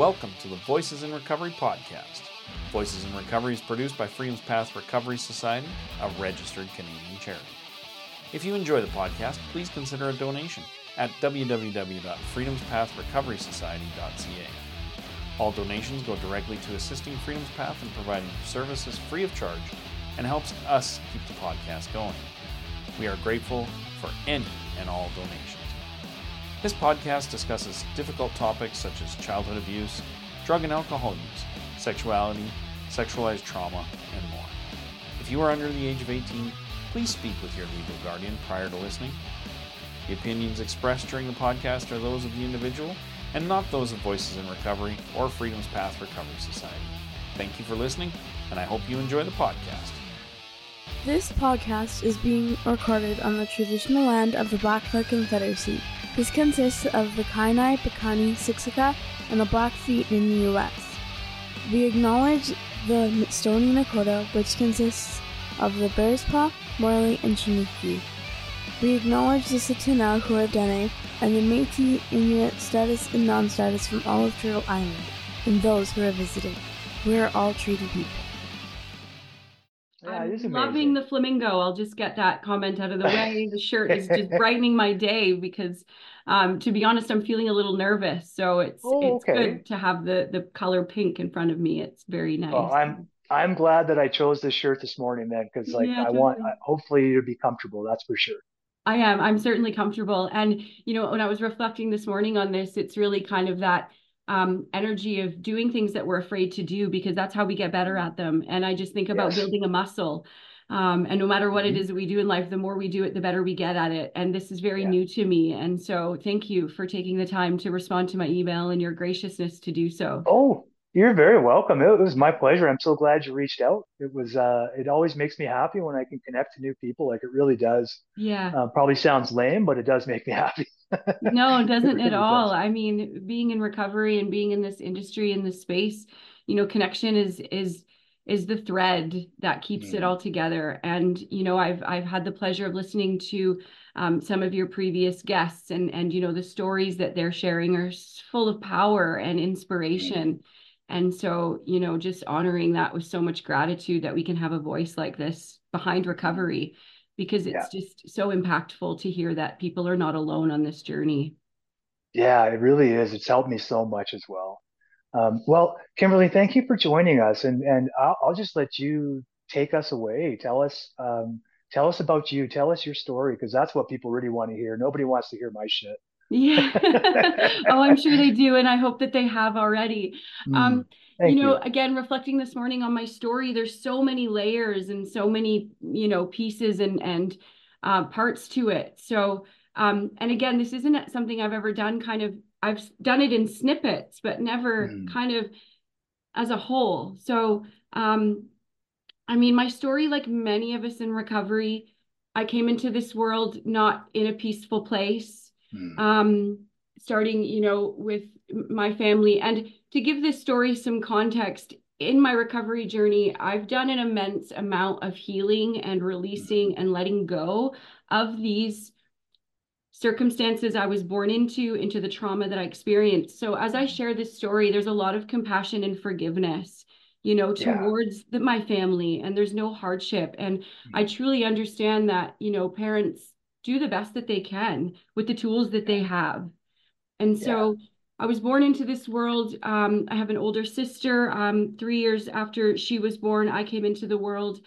Welcome to the Voices in Recovery podcast. Voices in Recovery is produced by Freedom's Path Recovery Society, a registered Canadian charity. If you enjoy the podcast, please consider a donation at www.freedomspathrecoverysociety.ca. All donations go directly to assisting Freedom's Path and providing services free of charge and helps us keep the podcast going. We are grateful for any and all donations. This podcast discusses difficult topics such as childhood abuse, drug and alcohol use, sexuality, sexualized trauma, and more. If you are under the age of 18, please speak with your legal guardian prior to listening. The opinions expressed during the podcast are those of the individual and not those of Voices in Recovery or Freedom's Path Recovery Society. Thank you for listening, and I hope you enjoy the podcast. This podcast is being recorded on the traditional land of the Blackfoot Confederacy. This consists of the Kainai, Piikani, Siksika, and the Blackfeet in the U.S. We acknowledge the Stoney Nakoda, which consists of the Bearspaw, Morley, and Chiniki. We acknowledge the Tsuut'ina Huadene and the Métis, Inuit, status, and non-status from all of Turtle Island, and those who are visiting. We are all treaty people. Yeah, I'm amazing. loving the flamingo. I'll just get that comment out of the way. The shirt is just brightening my day because um to be honest, I'm feeling a little nervous. So it's Oh, it's okay. good to have the the color pink in front of me. It's very nice. Well, I'm I'm glad that I chose this shirt this morning then, because like Yeah, I want. I- hopefully you'll be comfortable. That's for sure. I am. I'm certainly comfortable. And, you know, when I was reflecting this morning on this, it's really kind of that um, energy of doing things that we're afraid to do because that's how we get better at them. And I just think about Yes. building a muscle. Um, and no matter what it Mhm. is that we do in life, the more we do it, the better we get at it. And this is very Yeah. new to me. And so thank you for taking the time to respond to my email and your graciousness to do so. Oh, you're very welcome. It was my pleasure. I'm so glad you reached out. It was uh it always makes me happy when I can connect to new people. Like it really does. Yeah. Uh, probably sounds lame, but it does make me happy. No, it doesn't at all. I mean, being in recovery and being in this industry, in this space, you know, connection is is is the thread that keeps it Mm. all together. And, you know, I've I've had the pleasure of listening to um, some of your previous guests and and you know, the stories that they're sharing are full of power and inspiration. And so, you know, just honoring that with so much gratitude that we can have a voice like this behind recovery because Yeah. it's just so impactful to hear that people are not alone on this journey. Yeah, it really is. It's helped me so much as well. Um, well, Kimberly, thank you for joining us, and and I'll, I'll just let you take us away. Tell us, um, tell us about you. Tell us your story, because that's what people really want to hear. Nobody wants to hear my shit. Yeah. Oh, I'm sure they do, and I hope that they have already. Mm, Um, you know, you. again, reflecting this morning on my story, there's so many layers and so many, you know, pieces and and uh, parts to it. So, um, and again, this isn't something I've ever done. Kind of, I've done it in snippets, but never Mm. kind of as a whole. So, um, I mean, my story, like many of us in recovery, I came into this world not in a peaceful place Mm, um, starting, you know, with my family. And to give this story some context, in my recovery journey, I've done an immense amount of healing and releasing and letting go of these circumstances I was born into, into the trauma that I experienced. So as I share this story, there's a lot of compassion and forgiveness, you know, Yeah. towards the, my family, and there's no hardship. And I truly understand that, you know, parents do the best that they can with the tools that they have. And so I was born into this world. Um, I have an older sister. Um, three years after she was born, I came into the world.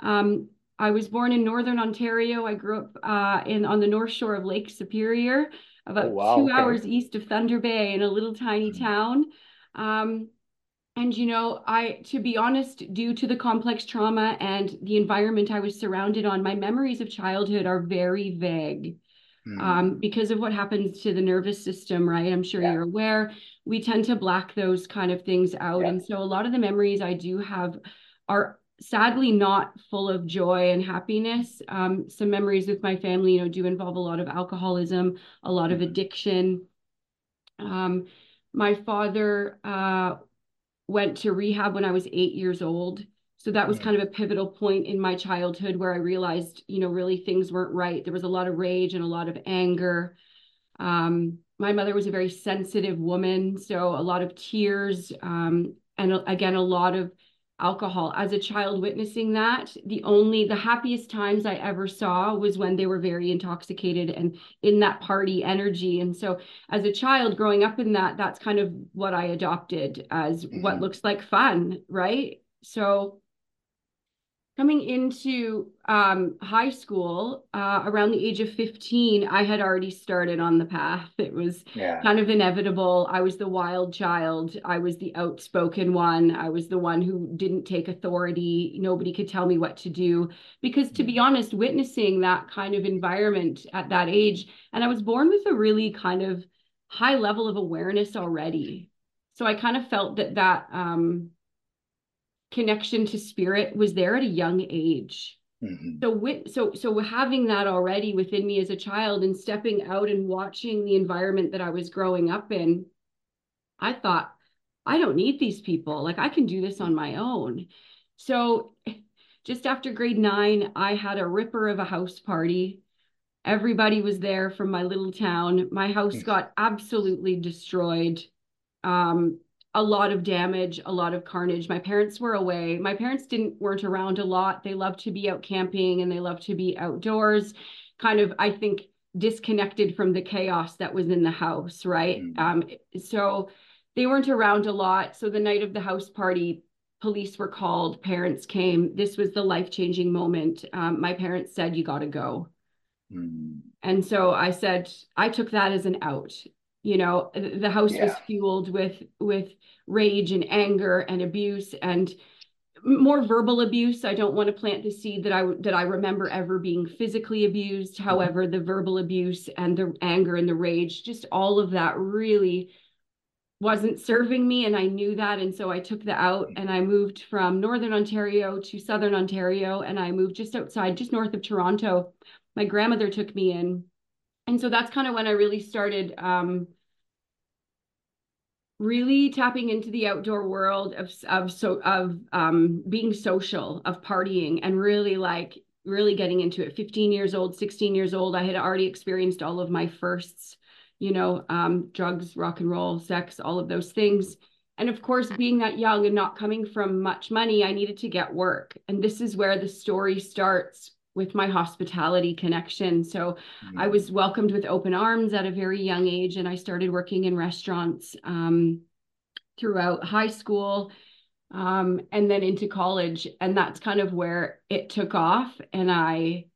Um, I was born in Northern Ontario. I grew up uh, in on the North Shore of Lake Superior, about Oh, wow, two okay. hours east of Thunder Bay, in a little tiny Mm. town. And you know, I to be honest, due to the complex trauma and the environment I was surrounded on, my memories of childhood are very vague mm, um, because of what happens to the nervous system, right? I'm sure Yeah. you're aware. We tend to black those kind of things out. Yeah. And so a lot of the memories I do have are sadly not full of joy and happiness. Um, some memories with my family, you know, do involve a lot of alcoholism, a lot of Mhm. addiction. Um, my father uh, went to rehab when I was eight years old. So that was kind of a pivotal point in my childhood where I realized, you know, really things weren't right. There was a lot of rage and a lot of anger. Um, my mother was a very sensitive woman, so a lot of tears, um, and again, a lot of alcohol. As a child witnessing that, the only, the happiest times I ever saw was when they were very intoxicated and in that party energy. And so, as a child growing up in that, that's kind of what I adopted as mm-hmm. what looks like fun, right? So, coming into um, high school uh, around the age of 15 i had already started on the path. It was yeah. kind of inevitable. I was the wild child. I was the outspoken one. I was the one who didn't take authority. Nobody could tell me what to do. Because to be mm. honest witnessing that kind of environment at that age and i was born with a really kind of high level of awareness already. So i kind of felt that that um, connection to spirit was there at a young age. Mm-hmm. So with so so having that already within me as a child and stepping out and watching the environment that I was growing up in, I thought, I don't need these people. Like I can do this on my own. So just after grade nine, I had a ripper of a house party. Everybody was there from my little town. My house got absolutely destroyed. Um, a lot of damage, a lot of carnage. My parents were away. My parents didn't weren't around a lot. They loved to be out camping and they loved to be outdoors, kind of I think disconnected from the chaos that was in the house, right? Mm-hmm. Um, so they weren't around a lot. So the night of the house party, police were called, parents came. This was the life-changing moment. Um, my parents said, "You got to go." Mm-hmm. And so I said, I took that as an out you know the house yeah. was fueled with with rage and anger and abuse and more verbal abuse i don't want to plant the seed that i that i remember ever being physically abused mm-hmm. however the verbal abuse and the anger and the rage just all of that really wasn't serving me and i knew that and so i took the out mm-hmm. and i moved from northern ontario to southern ontario and i moved just outside just north of toronto my grandmother took me in and so that's kind of when I really started um, really tapping into the outdoor world of of so of um, being social, of partying, and really like really getting into it. 15 years old, 16 years old, I had already experienced all of my firsts, you know, um, drugs, rock and roll, sex, all of those things. And of course, being that young and not coming from much money, I needed to get work. And this is where the story starts with my hospitality connection. So mm-hmm. I was welcomed with open arms at a very young age, and I started working in restaurants um, throughout high school um, and then into college. And that's kind of where it took off. And I,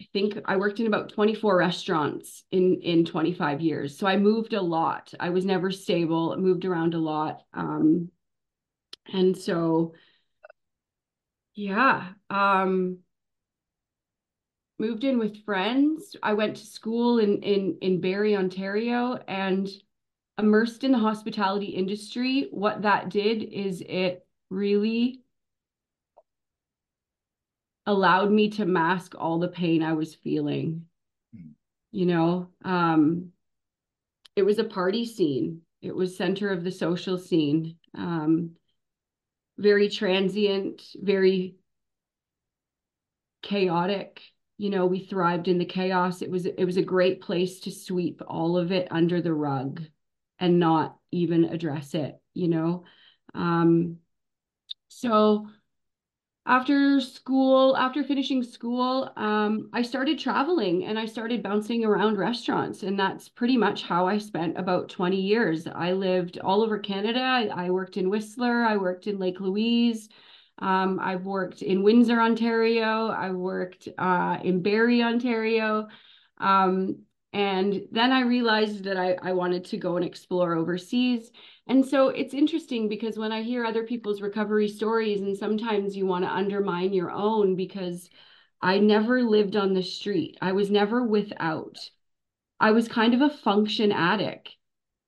I think I worked in about 24 restaurants in in 25 years. So I moved a lot. I was never stable, moved around a lot. Um, and so yeah. Um, moved in with friends. I went to school in in in Barrie, Ontario, and immersed in the hospitality industry. What that did is it really allowed me to mask all the pain I was feeling. Mm. You know, um, it was a party scene. It was center of the social scene. Um, very transient, very chaotic. You know, we thrived in the chaos. It was it was a great place to sweep all of it under the rug and not even address it, you know. Um so after school, after finishing school, um, I started traveling and I started bouncing around restaurants. And that's pretty much how I spent about 20 years. I lived all over Canada. I, I worked in Whistler, I worked in Lake Louise. Um, I've worked in Windsor, Ontario. I worked uh, in Barrie, Ontario. Um, and then I realized that I, I wanted to go and explore overseas. And so it's interesting because when I hear other people's recovery stories, and sometimes you want to undermine your own because I never lived on the street, I was never without. I was kind of a function addict,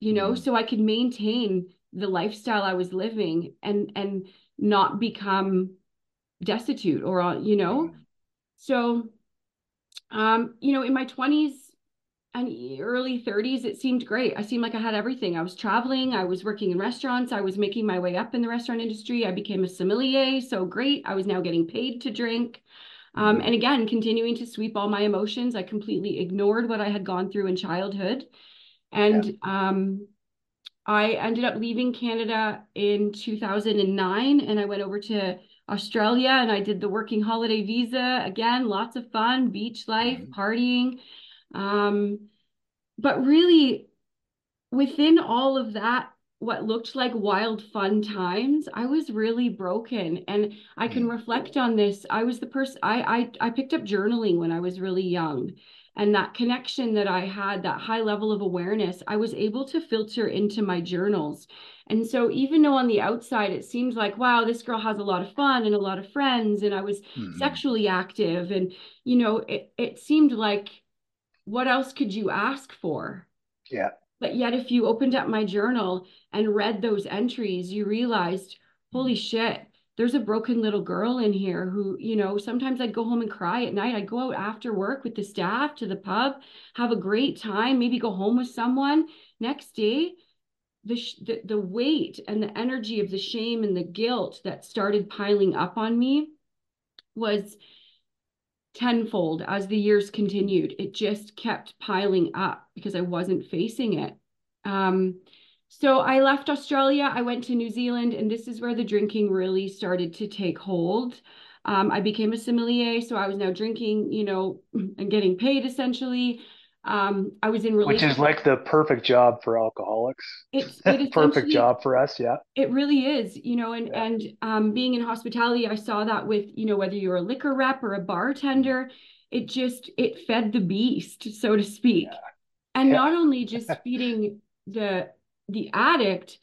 you know, mm-hmm. so I could maintain the lifestyle I was living and and not become destitute or you know. Mm-hmm. So um, you know, in my 20s, and early 30s it seemed great i seemed like i had everything i was traveling i was working in restaurants i was making my way up in the restaurant industry i became a sommelier so great i was now getting paid to drink Um, and again, continuing to sweep all my emotions, I completely ignored what I had gone through in childhood. And yeah. um, I ended up leaving Canada in 2009 and I went over to Australia and I did the working holiday visa. Again, lots of fun, beach life, mm-hmm. partying. Um, but really, within all of that, what looked like wild fun times, I was really broken. And I can mm. reflect on this. I was the person I I I picked up journaling when I was really young. And that connection that I had, that high level of awareness, I was able to filter into my journals. And so, even though on the outside it seemed like, wow, this girl has a lot of fun and a lot of friends, and I was mm-hmm. sexually active, and, you know, it, it seemed like, what else could you ask for? Yeah. But yet, if you opened up my journal and read those entries, you realized, holy shit, there's a broken little girl in here who, you know, sometimes I'd go home and cry at night. I'd go out after work with the staff to the pub, have a great time, maybe go home with someone. Next day, the, the, the weight and the energy of the shame and the guilt that started piling up on me was tenfold as the years continued. It just kept piling up because I wasn't facing it. Um, so I left Australia, I went to New Zealand, and this is where the drinking really started to take hold. Um, I became a sommelier, so I was now drinking, you know, and getting paid essentially. Um, I was in which is like the perfect job for alcoholics. It's it perfect job for us, yeah. It really is, you know, and yeah. and um, being in hospitality, I saw that with you know whether you're a liquor rep or a bartender, it just it fed the beast, so to speak, yeah. and yeah. not only just feeding the the addict,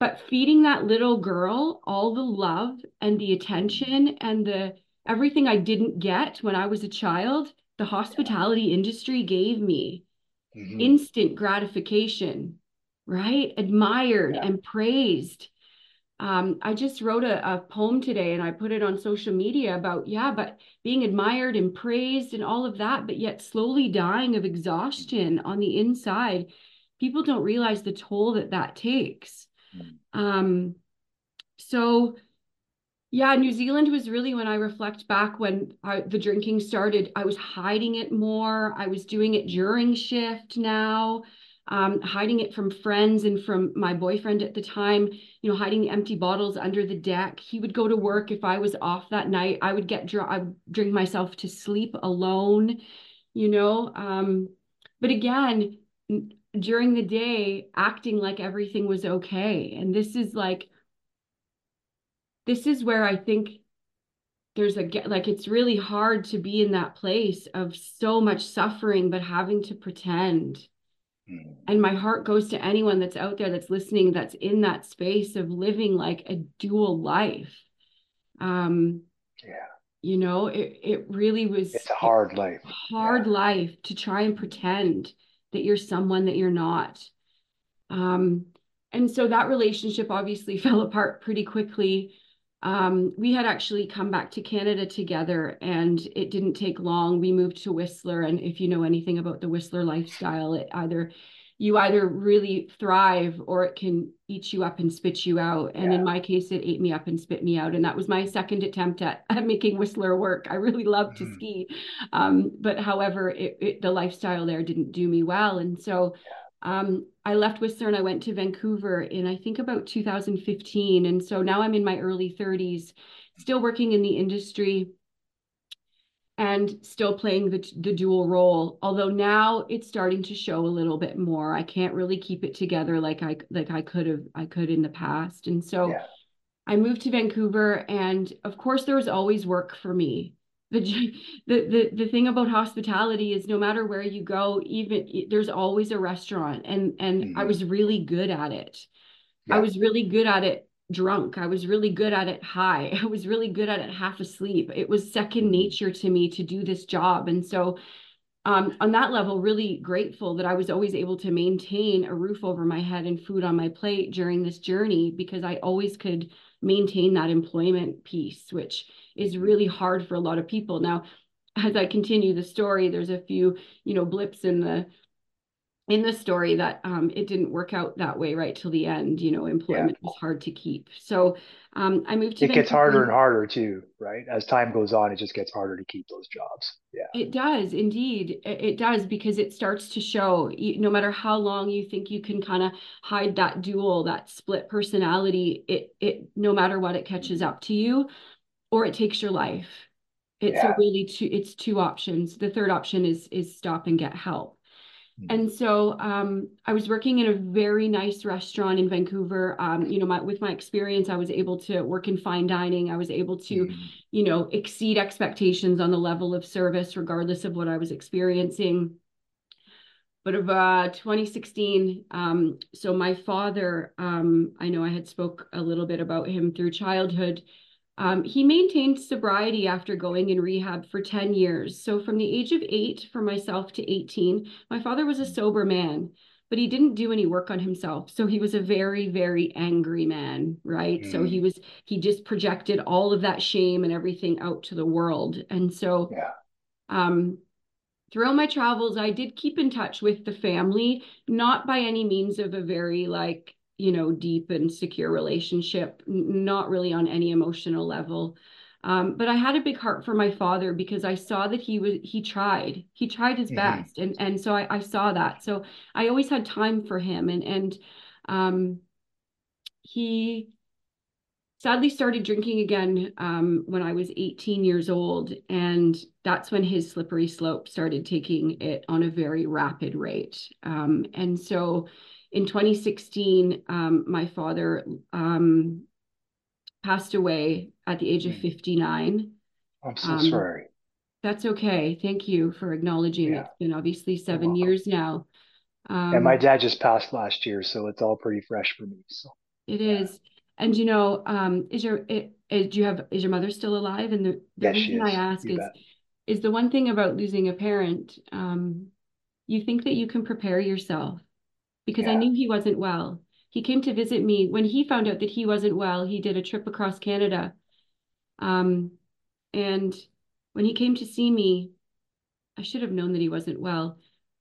but feeding that little girl all the love and the attention and the everything I didn't get when I was a child the hospitality industry gave me mm-hmm. instant gratification, right? Admired yeah. and praised. Um, I just wrote a, a poem today and I put it on social media about, yeah, but being admired and praised and all of that, but yet slowly dying of exhaustion on the inside. People don't realize the toll that that takes. Mm-hmm. Um, so, yeah, New Zealand was really when I reflect back when I, the drinking started, I was hiding it more. I was doing it during shift now, um, hiding it from friends and from my boyfriend at the time, you know, hiding empty bottles under the deck. He would go to work. If I was off that night, I would get drunk, I would drink myself to sleep alone, you know. Um, but again, during the day, acting like everything was okay. And this is like, this is where I think there's a like it's really hard to be in that place of so much suffering but having to pretend. Mm. and my heart goes to anyone that's out there that's listening that's in that space of living like a dual life. Um yeah. you know it it really was it's a hard life. hard yeah. life to try and pretend that you're someone that you're not. Um and so that relationship obviously fell apart pretty quickly um, we had actually come back to Canada together and it didn't take long. We moved to Whistler. And if you know anything about the Whistler lifestyle, it either you either really thrive or it can eat you up and spit you out. And yeah. in my case, it ate me up and spit me out. And that was my second attempt at, at making Whistler work. I really love to mm-hmm. ski. Um, but however, it, it, the lifestyle there didn't do me well. And so um, I left Whistler and I went to Vancouver in I think about 2015. And so now I'm in my early 30s, still working in the industry and still playing the, the dual role although now it's starting to show a little bit more i can't really keep it together like i like i could have i could in the past and so yeah. i moved to vancouver and of course there was always work for me the, the the thing about hospitality is no matter where you go even there's always a restaurant and and mm-hmm. i was really good at it yeah. i was really good at it drunk i was really good at it high i was really good at it half asleep it was second mm-hmm. nature to me to do this job and so um, on that level really grateful that i was always able to maintain a roof over my head and food on my plate during this journey because i always could maintain that employment piece which is really hard for a lot of people. Now, as I continue the story, there's a few, you know, blips in the in the story that um, it didn't work out that way right till the end. You know, employment yeah. was hard to keep. So um, I moved to. It Vancouver. gets harder and harder too, right? As time goes on, it just gets harder to keep those jobs. Yeah. It does indeed. It does because it starts to show. No matter how long you think you can kind of hide that dual, that split personality, it it no matter what, it catches up to you, or it takes your life. It's yeah. a really two. It's two options. The third option is is stop and get help Mm-hmm. And so um, I was working in a very nice restaurant in Vancouver. Um, you know, my, with my experience, I was able to work in fine dining. I was able to, mm-hmm. you know, exceed expectations on the level of service, regardless of what I was experiencing. But of uh, 2016, um, so my father, um, I know I had spoke a little bit about him through childhood. Um, he maintained sobriety after going in rehab for 10 years. So, from the age of eight for myself to 18, my father was a sober man, but he didn't do any work on himself. So, he was a very, very angry man, right? Mm. So, he was, he just projected all of that shame and everything out to the world. And so, yeah. um, throughout my travels, I did keep in touch with the family, not by any means of a very like you know deep and secure relationship not really on any emotional level um, but i had a big heart for my father because i saw that he was he tried he tried his mm-hmm. best and and so I, I saw that so i always had time for him and and um, he sadly started drinking again um, when I was 18 years old. And that's when his slippery slope started taking it on a very rapid rate. Um, and so in 2016, um, my father um, passed away at the age of hmm. 59. I'm so um, sorry. That's okay. Thank you for acknowledging yeah. It's been obviously seven years now. Um, and my dad just passed last year, so it's all pretty fresh for me. So it yeah. is. And you know, um, is your it, is, do you have is your mother still alive? And the, the yes, reason I ask you is bet. is the one thing about losing a parent, um, you think that you can prepare yourself because yeah. I knew he wasn't well. He came to visit me when he found out that he wasn't well. He did a trip across Canada. Um, and when he came to see me, I should have known that he wasn't well.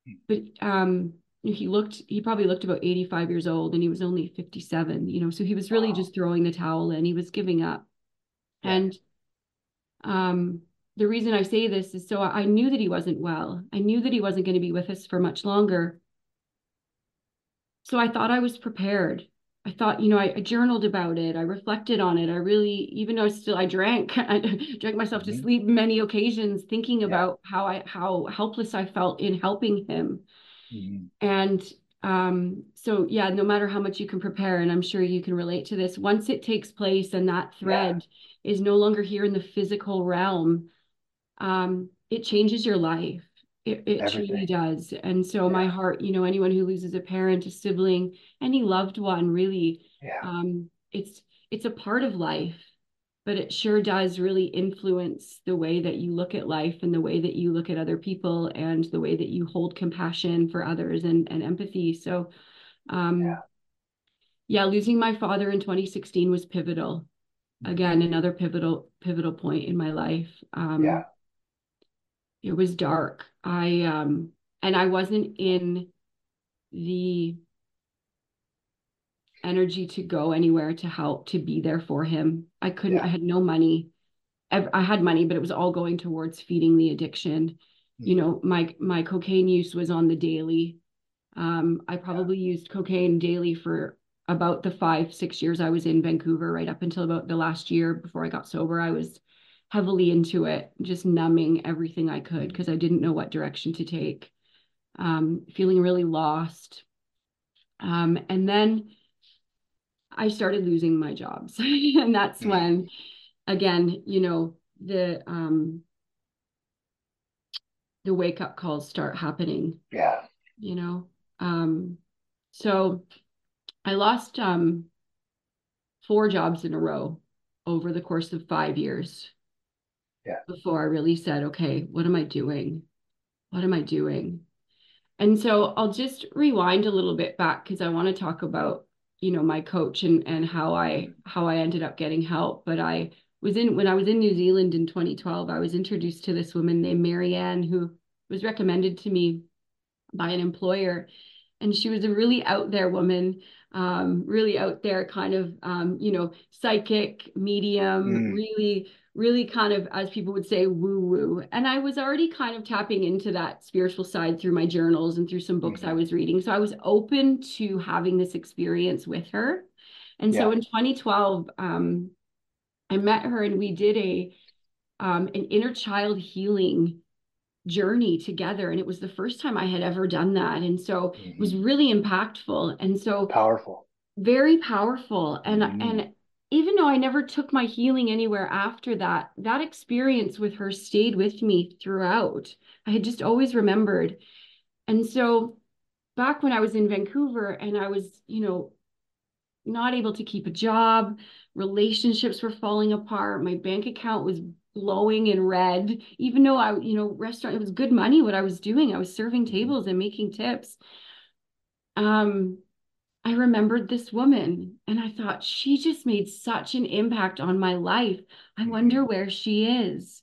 Hmm. But um, he looked, he probably looked about 85 years old and he was only 57, you know, so he was really wow. just throwing the towel in. He was giving up. Yeah. And um, the reason I say this is so I knew that he wasn't well. I knew that he wasn't going to be with us for much longer. So I thought I was prepared. I thought, you know, I, I, journaled about it. I reflected on it. I really, even though I still I drank, I drank myself mm-hmm. to sleep many occasions, thinking yeah. about how I how helpless I felt in helping him. Mm-hmm. And um, so yeah, no matter how much you can prepare, and I'm sure you can relate to this, once it takes place and that thread yeah. is no longer here in the physical realm, um, it changes your life. It, it truly does. And so yeah. my heart, you know, anyone who loses a parent, a sibling, any loved one, really, yeah. um, it's it's a part of life, but it sure does really influence the way that you look at life and the way that you look at other people and the way that you hold compassion for others and, and empathy. So um yeah. yeah, losing my father in 2016 was pivotal. Mm-hmm. Again, another pivotal pivotal point in my life. Um yeah it was dark. I um and I wasn't in the energy to go anywhere to help to be there for him. I couldn't yeah. I had no money. I had money but it was all going towards feeding the addiction. Mm-hmm. You know, my my cocaine use was on the daily. Um I probably yeah. used cocaine daily for about the 5 6 years I was in Vancouver right up until about the last year before I got sober. I was heavily into it, just numbing everything I could because I didn't know what direction to take, um, feeling really lost. Um, and then I started losing my jobs. and that's mm-hmm. when, again, you know, the um, the wake up calls start happening. Yeah. You know, um, so I lost um, four jobs in a row over the course of five years yeah. before I really said, okay, what am I doing? What am I doing? And so I'll just rewind a little bit back because I want to talk about, you know, my coach and and how I how I ended up getting help. But I was in when I was in New Zealand in 2012, I was introduced to this woman named Marianne who was recommended to me by an employer. and she was a really out there woman um, really out there kind of um, you know psychic medium mm. really really kind of as people would say woo woo and i was already kind of tapping into that spiritual side through my journals and through some books mm-hmm. i was reading so i was open to having this experience with her and yeah. so in 2012 um, i met her and we did a um, an inner child healing journey together and it was the first time i had ever done that and so mm-hmm. it was mm-hmm. really impactful and so powerful very powerful and mm-hmm. and even though i never took my healing anywhere after that that experience with her stayed with me throughout. I had just always remembered. And so back when i was in vancouver and i was you know not able to keep a job relationships were falling apart my bank account was glowing in red. Even though i you know restaurant it was good money what i was doing. I was serving mm-hmm. tables and making tips. Um i remembered this woman and i thought she just made such an impact on my life i wonder mm-hmm. where she is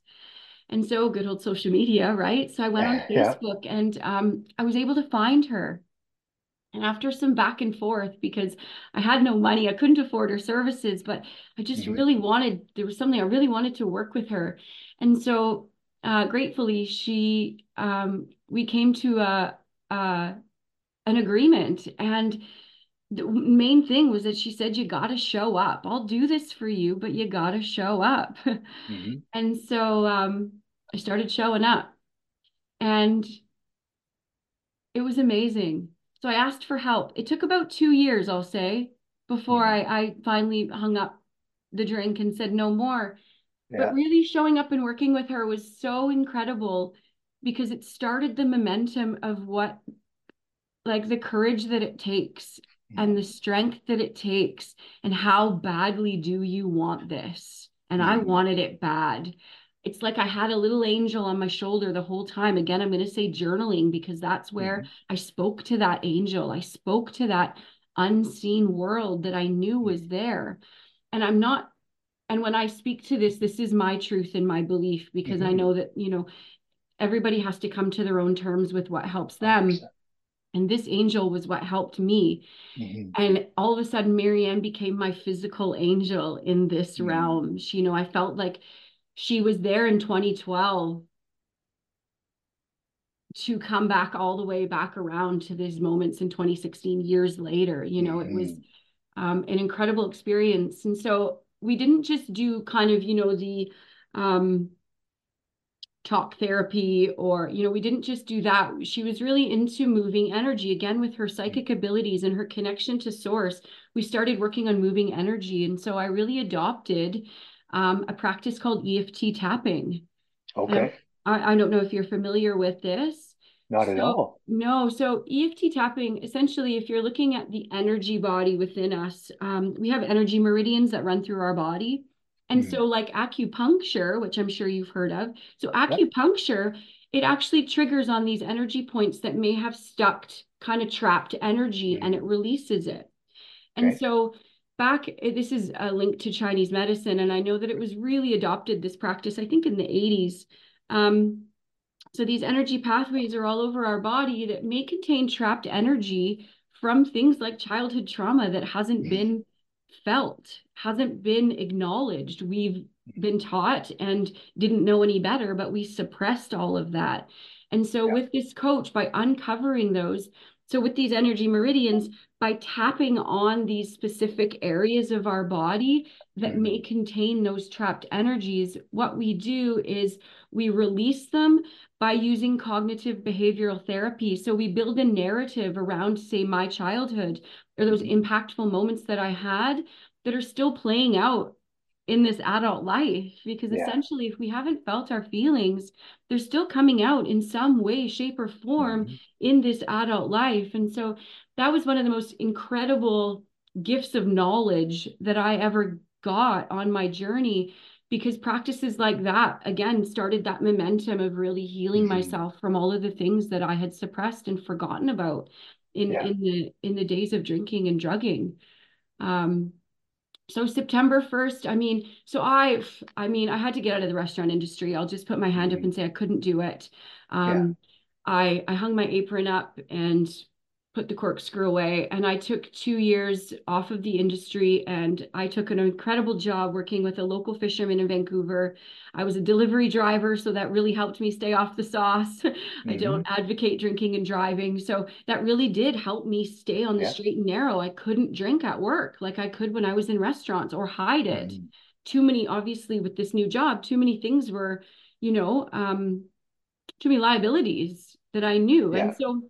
and so good old social media right so i went on facebook yeah. and um, i was able to find her and after some back and forth, because I had no money, I couldn't afford her services, but I just mm-hmm. really wanted, there was something I really wanted to work with her. And so uh, gratefully, she, um, we came to a, a, an agreement. And the main thing was that she said, You got to show up. I'll do this for you, but you got to show up. Mm-hmm. and so um, I started showing up. And it was amazing so I asked for help. It took about two years, I'll say, before mm-hmm. I, I finally hung up the drink and said no more. Yeah. But really showing up and working with her was so incredible because it started the momentum of what, like the courage that it takes and the strength that it takes and how badly do you want this and i wanted it bad it's like I had a little angel on my shoulder the whole time. Again, I'm going to say journaling because that's where mm-hmm. I spoke to that angel. I spoke to that unseen world that I knew was there. And I'm not, and when I speak to this, this is my truth and my belief because mm-hmm. I know that, you know, everybody has to come to their own terms with what helps them. 100%. And this angel was what helped me. Mm-hmm. And all of a sudden, Marianne became my physical angel in this mm-hmm. realm. She, you know, I felt like she was there in 2012 to come back all the way back around to these moments in 2016 years later you know mm-hmm. it was mm-hmm. um, an incredible experience and so we didn't just do kind of you know the um, talk therapy or you know we didn't just do that she was really into moving energy again with her psychic abilities and her connection to source we started working on moving energy and so i really adopted um, a practice called EFT tapping. Okay. I, I, don't know if you're familiar with this. Not so, at all. No. So EFT tapping, essentially, if you're looking at the energy body within us, um, we have energy meridians that run through our body. And mm. so, like acupuncture, which I'm sure you've heard of. So, acupuncture, yep. it actually triggers on these energy points that may have stuck, kind of trapped energy, mm. and it releases it. And okay. so, back eh, this is a link to chinese medicine and i know that it was really adopted this practice i think in the 80s um, so these energy pathways are all over our body that may contain trapped energy from things like childhood trauma that hasn't mm. been felt hasn't been acknowledged we've been taught and didn't know any better but we suppressed all of that and so yeah. with this coach by uncovering those so with these energy meridians by tapping on these specific areas of our body that may mm-hmm. contain those trapped energies, what we do is we release them by using cognitive behavioral therapy. So we build a narrative around, say, my childhood or those impactful moments that I had that are still playing out in this adult life because yeah. essentially if we haven't felt our feelings they're still coming out in some way shape or form mm-hmm. in this adult life and so that was one of the most incredible gifts of knowledge that I ever got on my journey because practices like that again started that momentum of really healing mm-hmm. myself from all of the things that I had suppressed and forgotten about in yeah. in the in the days of drinking and drugging um so September 1st, I mean, so I, I mean, I had to get out of the restaurant industry. I'll just put my hand up mm-hmm. and say I couldn't do it. Um, yeah. I, I hung my apron up and put the corkscrew away and I took two years off of the industry and I took an incredible job working with a local fisherman in Vancouver. I was a delivery driver, so that really helped me stay off the sauce. Mm-hmm. I don't advocate drinking and driving. So that really did help me stay on the yeah. straight and narrow. I couldn't drink at work like I could when I was in restaurants or hide it. Mm-hmm. Too many, obviously, with this new job, too many things were, you know, um, too many liabilities that I knew. Yeah. And so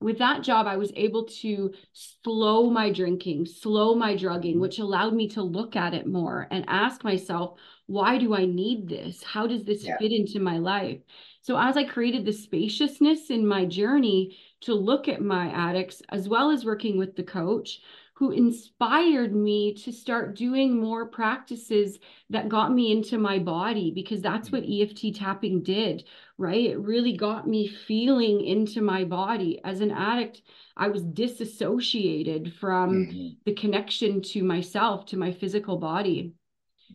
with that job, I was able to slow my drinking, slow my drugging, mm-hmm. which allowed me to look at it more and ask myself, why do I need this? How does this yeah. fit into my life? So, as I created the spaciousness in my journey to look at my addicts, as well as working with the coach, who inspired me to start doing more practices that got me into my body because that's what mm-hmm. EFT tapping did, right? It really got me feeling into my body. As an addict, I was disassociated from mm-hmm. the connection to myself, to my physical body.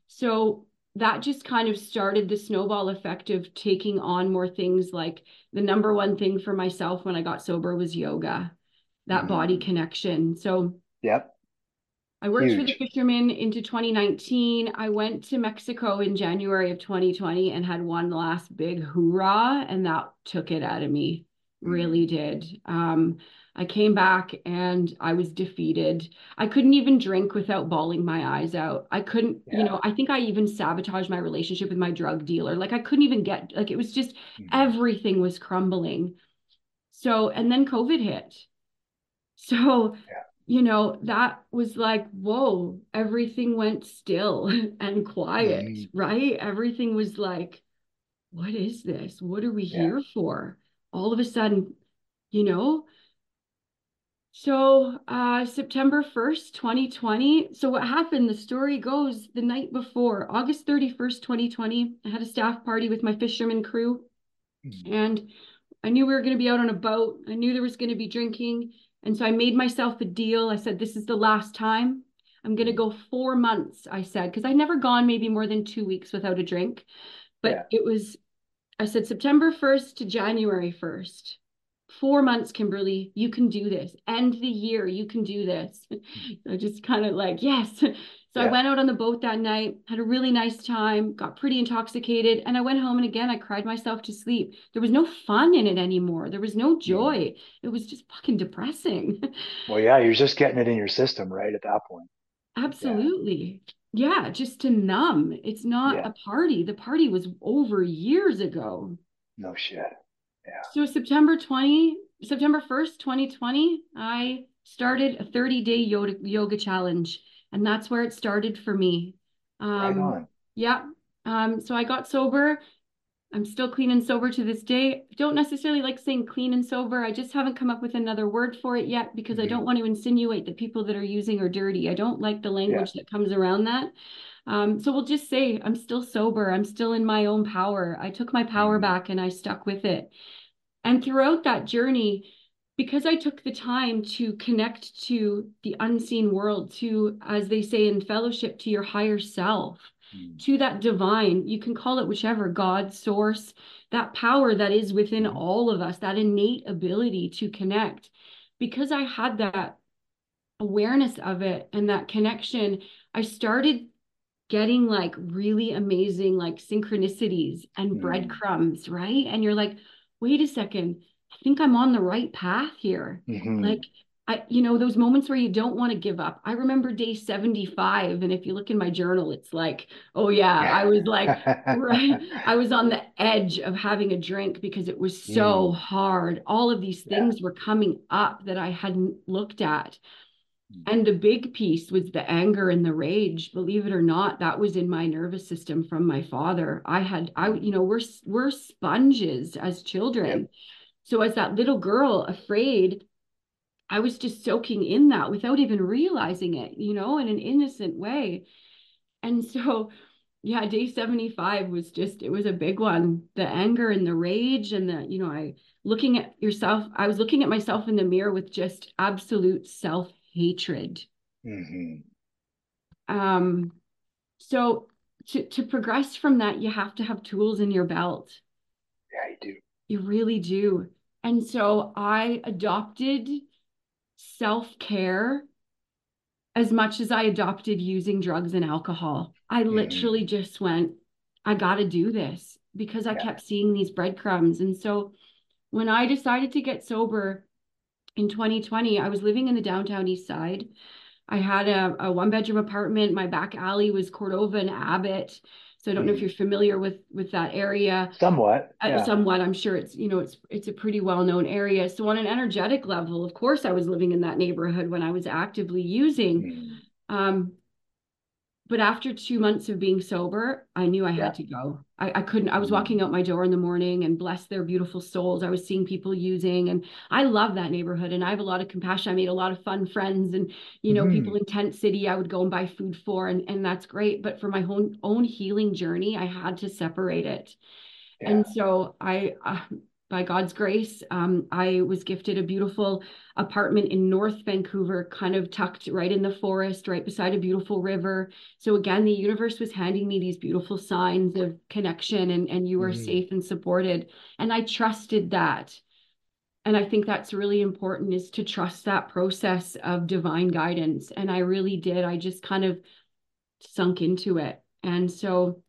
So that just kind of started the snowball effect of taking on more things like the number one thing for myself when I got sober was yoga, that mm-hmm. body connection. So Yep. I worked Huge. for the fishermen into 2019. I went to Mexico in January of 2020 and had one last big hoorah, and that took it out of me. Really mm-hmm. did. Um, I came back and I was defeated. I couldn't even drink without bawling my eyes out. I couldn't, yeah. you know, I think I even sabotaged my relationship with my drug dealer. Like I couldn't even get, like it was just mm-hmm. everything was crumbling. So, and then COVID hit. So, yeah you know, that was like, whoa, everything went still and quiet, mm. right? Everything was like, what is this? What are we yeah. here for? All of a sudden, you know? So, uh, September 1st, 2020. So, what happened? The story goes the night before, August 31st, 2020, I had a staff party with my fisherman crew. Mm. And I knew we were going to be out on a boat. I knew there was going to be drinking. And so I made myself a deal. I said, this is the last time. I'm going to mm-hmm. go four months, I said, because I'd never gone maybe more than two weeks without a drink. But yeah. it was, I said, September 1st to January 1st. Four months, Kimberly, you can do this. End the year, you can do this. Mm. I just kind of like, yes. So yeah. I went out on the boat that night, had a really nice time, got pretty intoxicated, and I went home and again I cried myself to sleep. There was no fun in it anymore. There was no joy. Yeah. It was just fucking depressing. Well, yeah, you're just getting it in your system, right? At that point. Absolutely. Yeah, yeah just to numb. It's not a party. The party was over years ago. No shit. Yeah. So September 20, September 1st, 2020, I started a 30-day yoga yoga challenge and that's where it started for me. Um, right. Yeah. Um, so I got sober. I'm still clean and sober to this day. don't necessarily like saying clean and sober. I just haven't come up with another word for it yet because mm-hmm. I don't want to insinuate that people that are using are dirty. I don't like the language yeah. that comes around that. Um, so we'll just say I'm still sober. I'm still in my own power. I took my power mm-hmm. back and I stuck with it. And throughout that journey, because I took the time to connect to the unseen world, to, as they say in fellowship, to your higher self, mm. to that divine, you can call it whichever God, source, that power that is within mm. all of us, that innate ability to connect. Because I had that awareness of it and that connection, I started getting like really amazing like synchronicities and mm. breadcrumbs, right? And you're like, wait a second I think I'm on the right path here. Mm-hmm. Like, I, you know, those moments where you don't want to give up. I remember day 75. And if you look in my journal, it's like, oh, yeah, I was like, right. I was on the edge of having a drink because it was so mm. hard. All of these things yeah. were coming up that I hadn't looked at. Mm. And the big piece was the anger and the rage. Believe it or not, that was in my nervous system from my father. I had, I, you know, we're we're sponges as children. Yep so as that little girl afraid, I was just soaking in that without even realizing it, you know, in an innocent way. And so, yeah, day 75 was just, it was a big one. The anger and the rage and the, you know, I looking at yourself, I was looking at myself in the mirror with just absolute self hatred. Mm-hmm. Um, so to, to progress from that, you have to have tools in your belt. Yeah, you do. You really do. And so I adopted self-care as much as I adopted using drugs and alcohol. I Mhm. literally just went, I got to do this because I Yeah. kept seeing these breadcrumbs. And so when I decided to get sober in 2020, I was living in the downtown east side. I had a, a one bedroom apartment. My back alley was Cordova and Abbott. So I don't know if Mhm. you're familiar with with that area. Somewhat. Uh, somewhat i'm sure it's you know it's it's a pretty well known area so on an energetic level of course i was living in that neighborhood when i was actively using Mm. um but after two months of being sober i knew i Yeah. had to go I, I couldn't i was Mm. walking out my door in the morning and bless their beautiful souls i was seeing people using and i love that neighborhood and i have a lot of compassion i made a lot of fun friends and you know Mhm. people in tent city i would go and buy food for and and that's great but for my own own healing journey i had to separate it Yeah. and so I, uh, by God's grace, um, I was gifted a beautiful apartment in North Vancouver, kind of tucked right in the forest, right beside a beautiful river. So again, the universe was handing me these beautiful signs of connection and, and you are Mhm. safe and supported. And I trusted that. And I think that's really important is to trust that process of divine guidance. And I really did. I just kind of sunk into it. And so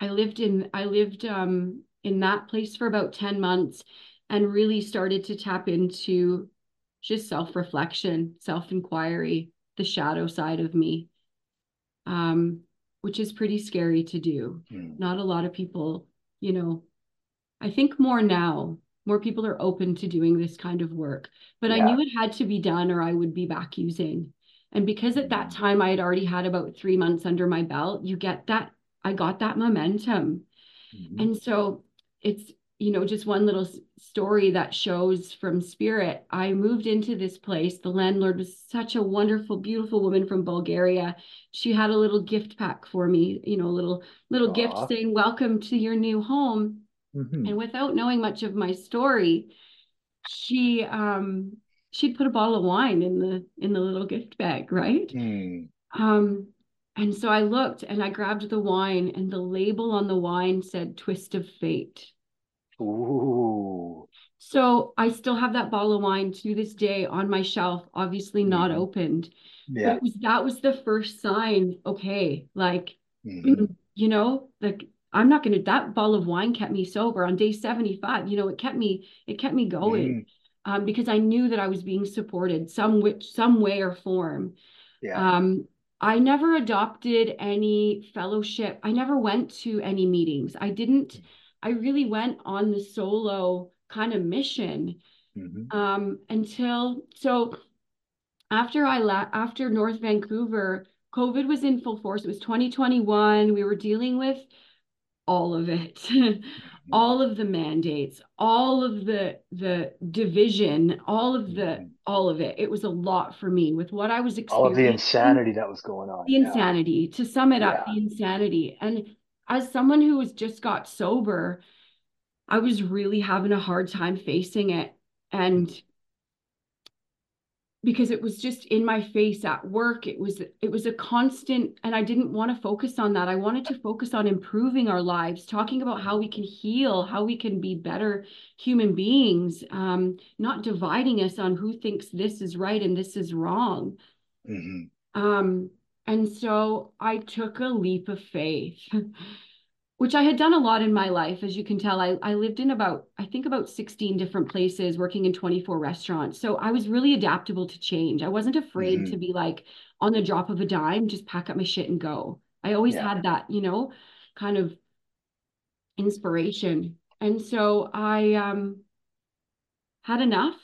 I lived in I lived um in that place for about 10 months and really started to tap into just self-reflection, self-inquiry, the shadow side of me. Um which is pretty scary to do. Mm. Not a lot of people, you know, I think more now, more people are open to doing this kind of work. But I knew it had to be done or I would be back using. And because at that Mm. time I had already had about three months under my belt, you get that, I got that momentum. Mhm. And so it's, you know, just one little story that shows from spirit. I moved into this place. The landlord was such a wonderful, beautiful woman from Bulgaria. She had a little gift pack for me, you know, a little little gift saying, "Welcome to your new home." Mhm. And without knowing much of my story, she um she'd put a bottle of wine in the in the little gift bag, right? Mm. Um, and so I looked and I grabbed the wine, and the label on the wine said Twist of Fate. Ooh. So I still have that bottle of wine to this day on my shelf, obviously not Mhm. opened. Yeah. was that was the first sign, okay, like, Mhm. you know, like I'm not gonna that bottle of wine kept me sober on day 75. You know, it kept me, it kept me going. Mm. Um, because I knew that I was being supported some which some way or form. Yeah. Um, I never adopted any fellowship. I never went to any meetings. I didn't, I really went on the solo kind of mission Mhm. um, until, so after I left, after North Vancouver, COVID was in full force. It was 2021. We were dealing with all of it. all of the mandates all of the the division all of the Mhm. All of it it was a lot for me with what i was experiencing. All of the insanity that was going on. the Yeah. insanity to sum it up Yeah. the insanity and as someone who has just got sober i was really having a hard time facing it and because it was just in my face at work. It was it was a constant and i didn't want to focus on that. I wanted to focus on improving our lives talking about how we can heal how we can be better human beings um, not dividing us on who thinks this is right and this is wrong. Mhm. um, and so I took a leap of faith, which I had done a lot in my life. As you can tell, I, I lived in about, I think about 16 different places, working in 24 restaurants. So I was really adaptable to change. I wasn't afraid Mhm. to be like on the drop of a dime, just pack up my shit and go. I always Yeah. had that, you know, kind of inspiration. And so I um, had enough.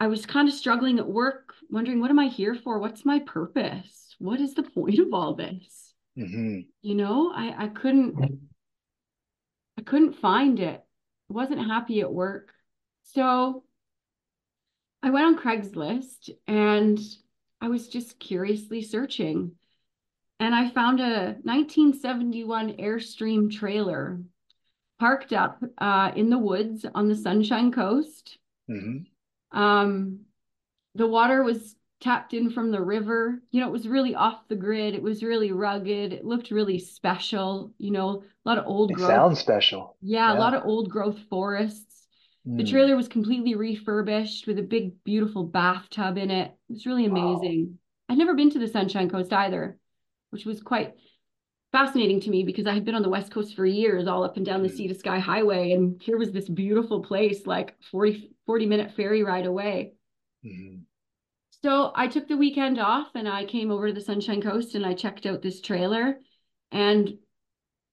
I was kind of struggling at work, wondering, what am I here for? What's my purpose? What is the point of all this? Mhm. You know, I, I couldn't, I couldn't find it. I wasn't happy at work. So I went on Craigslist and I was just curiously searching. And I found a 1971 Airstream trailer parked up uh, in the woods on the Sunshine Coast. Mhm. Um, the water was tapped in from the river. You know, it was really off the grid. It was really rugged. It looked really special. You know, a lot of old It growth. sounds special. Yeah, a lot of old growth forests. The trailer was completely refurbished with a big, beautiful bathtub in it. It was really amazing. Wow. I'd never been to the Sunshine Coast either, which was quite fascinating to me because I had been on the West Coast for years, all up and down the mm. sea to sky highway. And here was this beautiful place, like 40, 40 minute ferry ride away. Mm-hmm. So I took the weekend off and I came over to the Sunshine Coast and I checked out this trailer and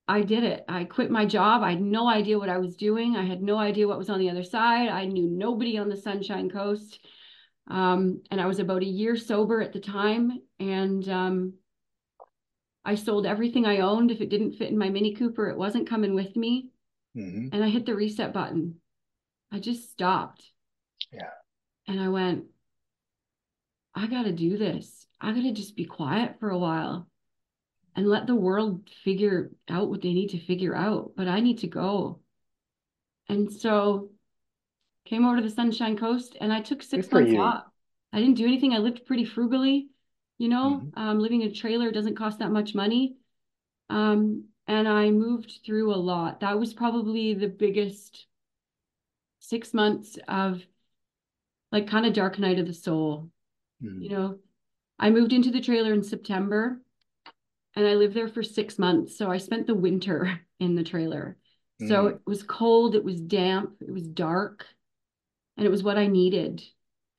I did it. I quit my job. I had no idea what I was doing. I had no idea what was on the other side. I knew nobody on the Sunshine Coast. Um, and I was about a year sober at the time. And um, I sold everything I owned. If it didn't fit in my Mini Cooper, it wasn't coming with me. Mm-hmm. And I hit the reset button. I just stopped. Yeah. And I went, I got to do this. I got to just be quiet for a while and let the world figure out what they need to figure out. But I need to go. And so came over to the Sunshine Coast and I took six months you. off. I didn't do anything. I lived pretty frugally, you know, mm-hmm. um, living in a trailer doesn't cost that much money. Um, and I moved through a lot. That was probably the biggest six months of like kind of dark night of the soul. Mm-hmm. You know, I moved into the trailer in September and I lived there for six months. So I spent the winter in the trailer. Mm. So it was cold, it was damp, it was dark, and it was what I needed.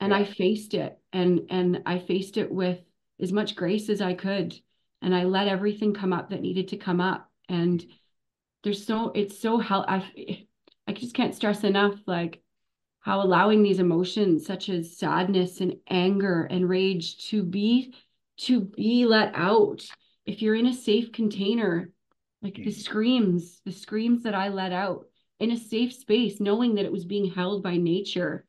And yeah. I faced it and and I faced it with as much grace as I could. And I let everything come up that needed to come up. And there's so it's so hell I I just can't stress enough like how allowing these emotions such as sadness and anger and rage to be to be let out if you're in a safe container, like the mm-hmm. screams, the screams that I let out in a safe space, knowing that it was being held by nature,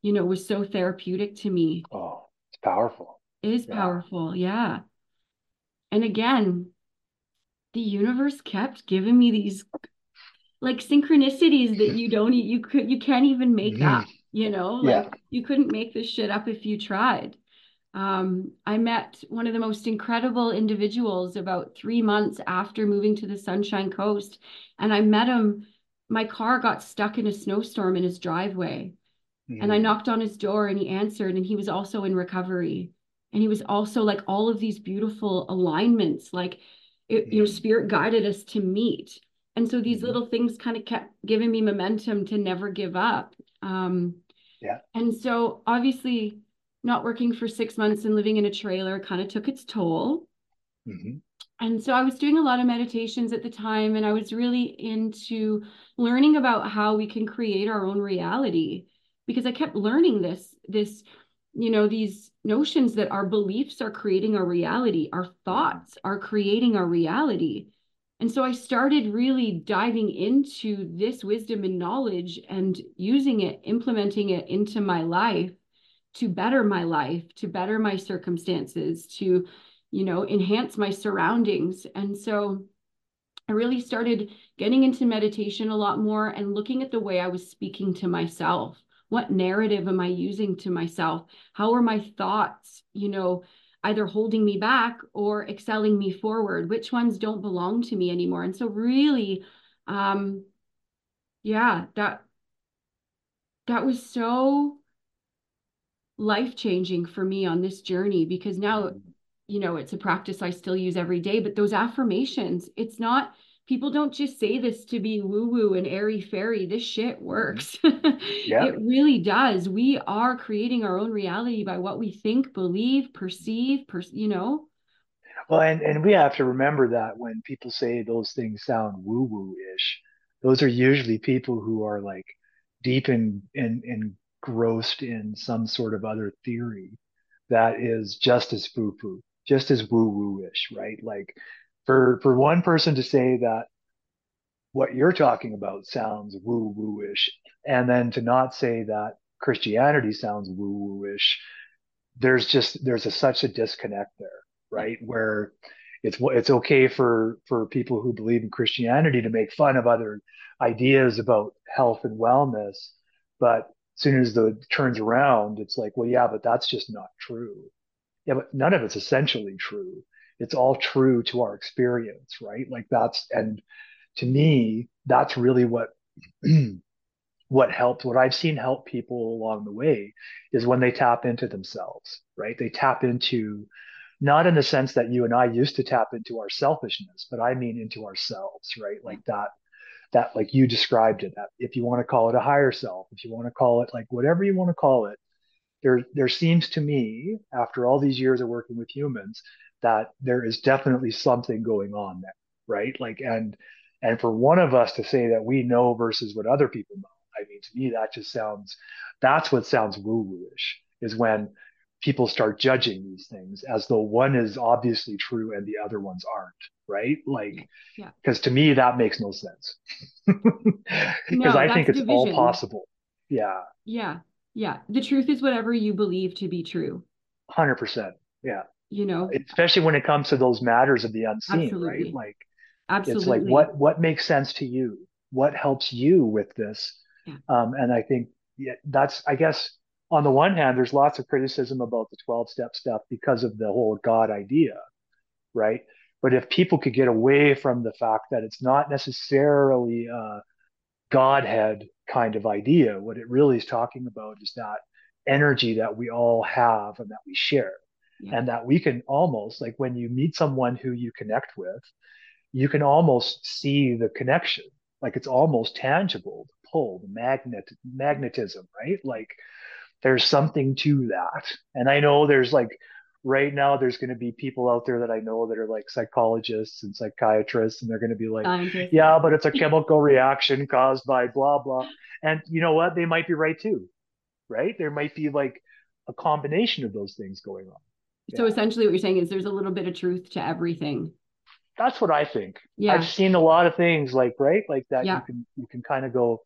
you know, was so therapeutic to me. Oh, it's powerful. It is yeah. powerful. Yeah. And again, the universe kept giving me these like synchronicities that you don't you could you can't even make mm-hmm. up you know like yeah. you couldn't make this shit up if you tried um, I met one of the most incredible individuals about three months after moving to the Sunshine Coast. And I met him. My car got stuck in a snowstorm in his driveway. Mm. And I hmm. knocked on his door and he answered, and he was also in recovery. And he was also like all of these beautiful alignments, like, it, mm. you know, spirit guided us to meet. And so these mm. little things kind of kept giving me momentum to never give up. Um, yeah. And so obviously, not working for six months and living in a trailer kind of took its toll. Mm-hmm. And so I was doing a lot of meditations at the time, and I was really into learning about how we can create our own reality because I kept learning this, this, you know, these notions that our beliefs are creating our reality, our thoughts are creating our reality. And so I started really diving into this wisdom and knowledge and using it, implementing it into my life to better my life, to better my circumstances, to, you know, enhance my surroundings. And so I really started getting into meditation a lot more and looking at the way I was speaking to myself. What narrative am I using to myself? How are my thoughts, you know, either holding me back or excelling me forward? Which ones don't belong to me anymore? And so really, um, yeah, that that was so life changing for me on this journey because now mm-hmm. you know it's a practice i still use every day but those affirmations it's not people don't just say this to be woo woo and airy fairy this shit mm-hmm. works yeah. it really does we are creating our own reality by what we think believe perceive per- you know well and, and we have to remember that when people say those things sound woo woo ish those are usually people who are like deep in in in engrossed in some sort of other theory that is just as foo foo, just as woo woo ish, right? Like for for one person to say that what you're talking about sounds woo woo ish, and then to not say that Christianity sounds woo woo ish, there's just there's a, such a disconnect there, right? Where it's it's okay for for people who believe in Christianity to make fun of other ideas about health and wellness, but as soon as the turns around, it's like, well, yeah, but that's just not true. Yeah, but none of it's essentially true. It's all true to our experience, right? Like that's, and to me, that's really what, what helped, what I've seen help people along the way is when they tap into themselves, right? They tap into not in the sense that you and I used to tap into our selfishness, but I mean into ourselves, right? Like that, that like you described it, that if you want to call it a higher self, if you want to call it like whatever you want to call it, there, there seems to me after all these years of working with humans that there is definitely something going on there, right? Like, and, and for one of us to say that we know versus what other people know, I mean, to me, that just sounds, that's what sounds woo woo-ish is when people start judging these things as though one is obviously true and the other ones aren't, right? Like, because yeah. to me, that makes no sense. Because no, I think it's division. all possible. Yeah. Yeah. Yeah. The truth is whatever you believe to be true. 100%. Yeah. You know, especially when it comes to those matters of the unseen, Absolutely. right? Like, Absolutely. It's like what what makes sense to you? What helps you with this? Yeah. Um, and I think yeah, that's I guess on the one hand, there's lots of criticism about the 12 step stuff because of the whole God idea, right? But if people could get away from the fact that it's not necessarily a Godhead kind of idea, what it really is talking about is that energy that we all have and that we share. Yeah. And that we can almost, like when you meet someone who you connect with, you can almost see the connection. Like it's almost tangible, the pull, the magnet, magnetism, right? Like there's something to that. And I know there's like right now there's going to be people out there that I know that are like psychologists and psychiatrists and they're going to be like yeah but it's a chemical reaction caused by blah blah and you know what they might be right too right there might be like a combination of those things going on so essentially what you're saying is there's a little bit of truth to everything that's what I think yeah I've seen a lot of things like right like that yeah. you can you can kind of go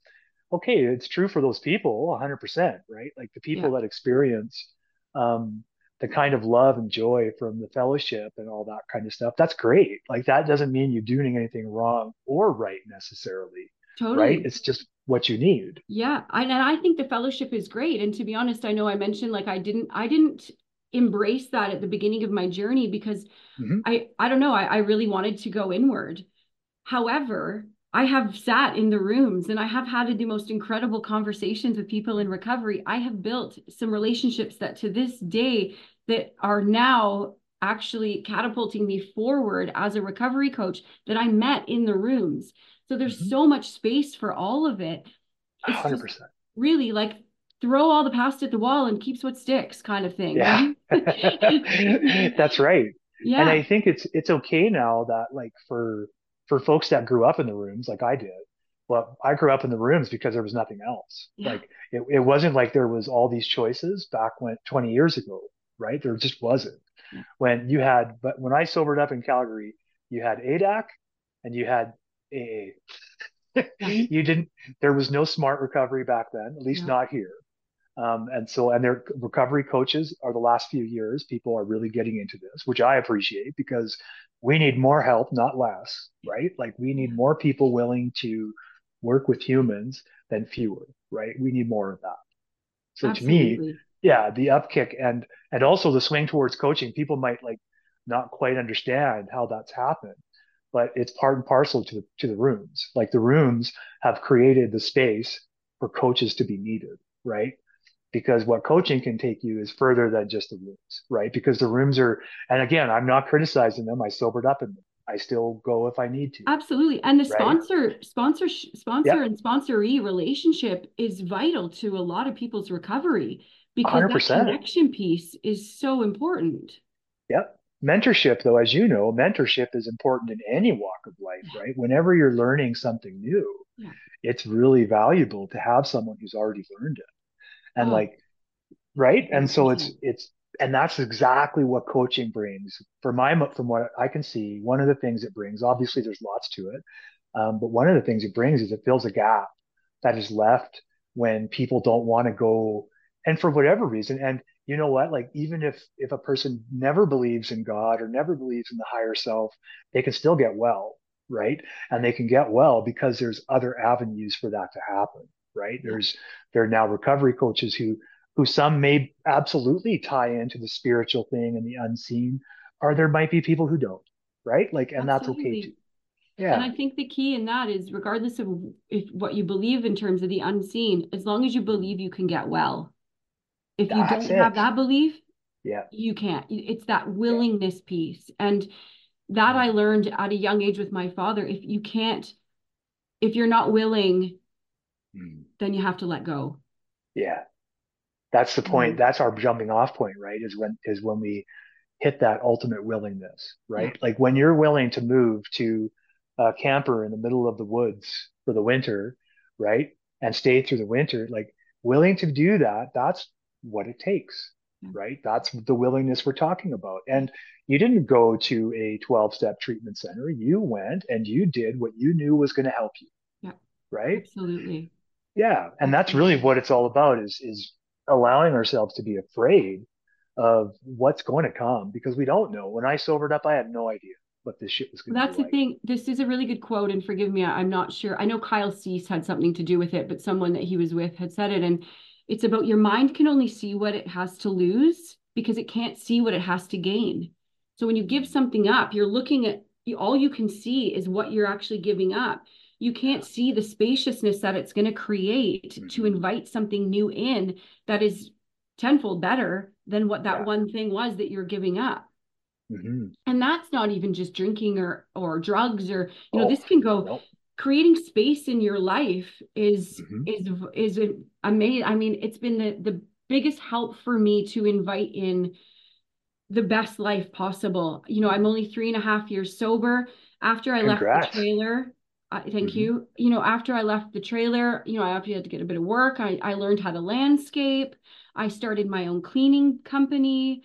okay, it's true for those people 100%, right? Like the people yeah. that experience um, the kind of love and joy from the fellowship and all that kind of stuff. That's great. Like that doesn't mean you're doing anything wrong or right necessarily. Totally. Right? It's just what you need. Yeah. and I think the fellowship is great. And to be honest, I know I mentioned like I didn't I didn't embrace that at the beginning of my journey because mm-hmm. I I don't know, I, I really wanted to go inward. However, I have sat in the rooms and I have had the most incredible conversations with people in recovery. I have built some relationships that to this day that are now actually catapulting me forward as a recovery coach that I met in the rooms. So there's mm-hmm. so much space for all of it. It's 100%. Really like throw all the past at the wall and keeps what sticks kind of thing. Yeah. That's right. Yeah. And I think it's it's okay now that like for for folks that grew up in the rooms like I did, well, I grew up in the rooms because there was nothing else. Yeah. Like it, it wasn't like there was all these choices back when 20 years ago, right? There just wasn't. Yeah. When you had, but when I sobered up in Calgary, you had ADAC and you had AA. Mm-hmm. you didn't, there was no smart recovery back then, at least yeah. not here. Um, and so, and their recovery coaches are the last few years, people are really getting into this, which I appreciate because we need more help, not less, right? Like we need more people willing to work with humans than fewer, right? We need more of that. So Absolutely. to me, yeah, the upkick and and also the swing towards coaching, people might like not quite understand how that's happened, but it's part and parcel to the to the rooms. Like the rooms have created the space for coaches to be needed, right? Because what coaching can take you is further than just the rooms, right? Because the rooms are, and again, I'm not criticizing them. I sobered up in them. I still go if I need to. Absolutely. And the right? sponsor, sponsor, sponsor yep. and sponsoree relationship is vital to a lot of people's recovery because 100%. that connection piece is so important. Yep. Mentorship, though, as you know, mentorship is important in any walk of life, right? Whenever you're learning something new, yeah. it's really valuable to have someone who's already learned it and oh. like right? And so it's it's and that's exactly what coaching brings. For my from what i can see one of the things it brings obviously there's lots to it um, but one of the things it brings is it fills a gap that is left when people don't want to go and for whatever reason and you know what? Like even if if a person never believes in god or never believes in the higher self they can still get well right? And they can get well because there's other avenues for that to happen right? There's there are now recovery coaches who who some may absolutely tie into the spiritual thing and the unseen, or there might be people who don't, right? Like, and absolutely. that's okay too. Yeah. And I think the key in that is regardless of if what you believe in terms of the unseen, as long as you believe you can get well. If you That's don't have that belief, yeah. you can't. It's that willingness piece. And that I learned at a young age with my father. If you can't, if you're not willing, Mm. then you have to let go. Yeah. That's the point. Mhm. That's our jumping off point, right? Is when is when we hit that ultimate willingness, right? Like when you're willing to move to a camper in the middle of the woods for the winter, right? And stay through the winter, like willing to do that, that's what it takes, Yeah. right? That's the willingness we're talking about. And you didn't go to a 12 step treatment center. You went and you did what you knew was going to help you. Yeah. Right. Absolutely. Yeah. And that's really what it's all about is, is allowing ourselves to be afraid of what's going to come because we don't know. When I sobered up, I had no idea what this shit was going Well, to that's be the like. thing. This is a really good quote, and forgive me, I'm not sure. I know Kyle Cease had something to do with it, but someone that he was with had said it. And it's about your mind can only see what it has to lose because it can't see what it has to gain. So when you give something up, you're looking at all you can see is what you're actually giving up. You can't see the spaciousness that it's going to create to Mhm. invite something new in that is tenfold better than what that Yeah. one thing was that you're giving up Mhm. and that's not even just drinking or or drugs or you know Oh, this can go nope. creating space in your life is Mhm. is is amazing i mean it's been the the biggest help for me to invite in the best life possible you know i'm only three and a half years sober after i left the trailer uh, thank Mhm. you you know after i left the trailer you know i actually had to get a bit of work i, I learned how to landscape i started my own cleaning company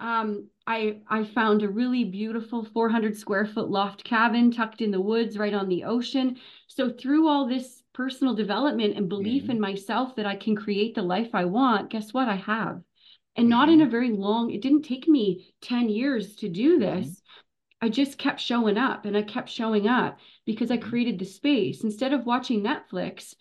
um, I I found a really beautiful 400 square foot loft cabin tucked in the woods right on the ocean. So through all this personal development and belief Mhm. in myself that I can create the life I want, guess what I have? And not in Mhm. a very long, it didn't take me 10 years to do this. I just kept showing up and I kept showing up because I Mhm. created the space. Instead of watching Netflix,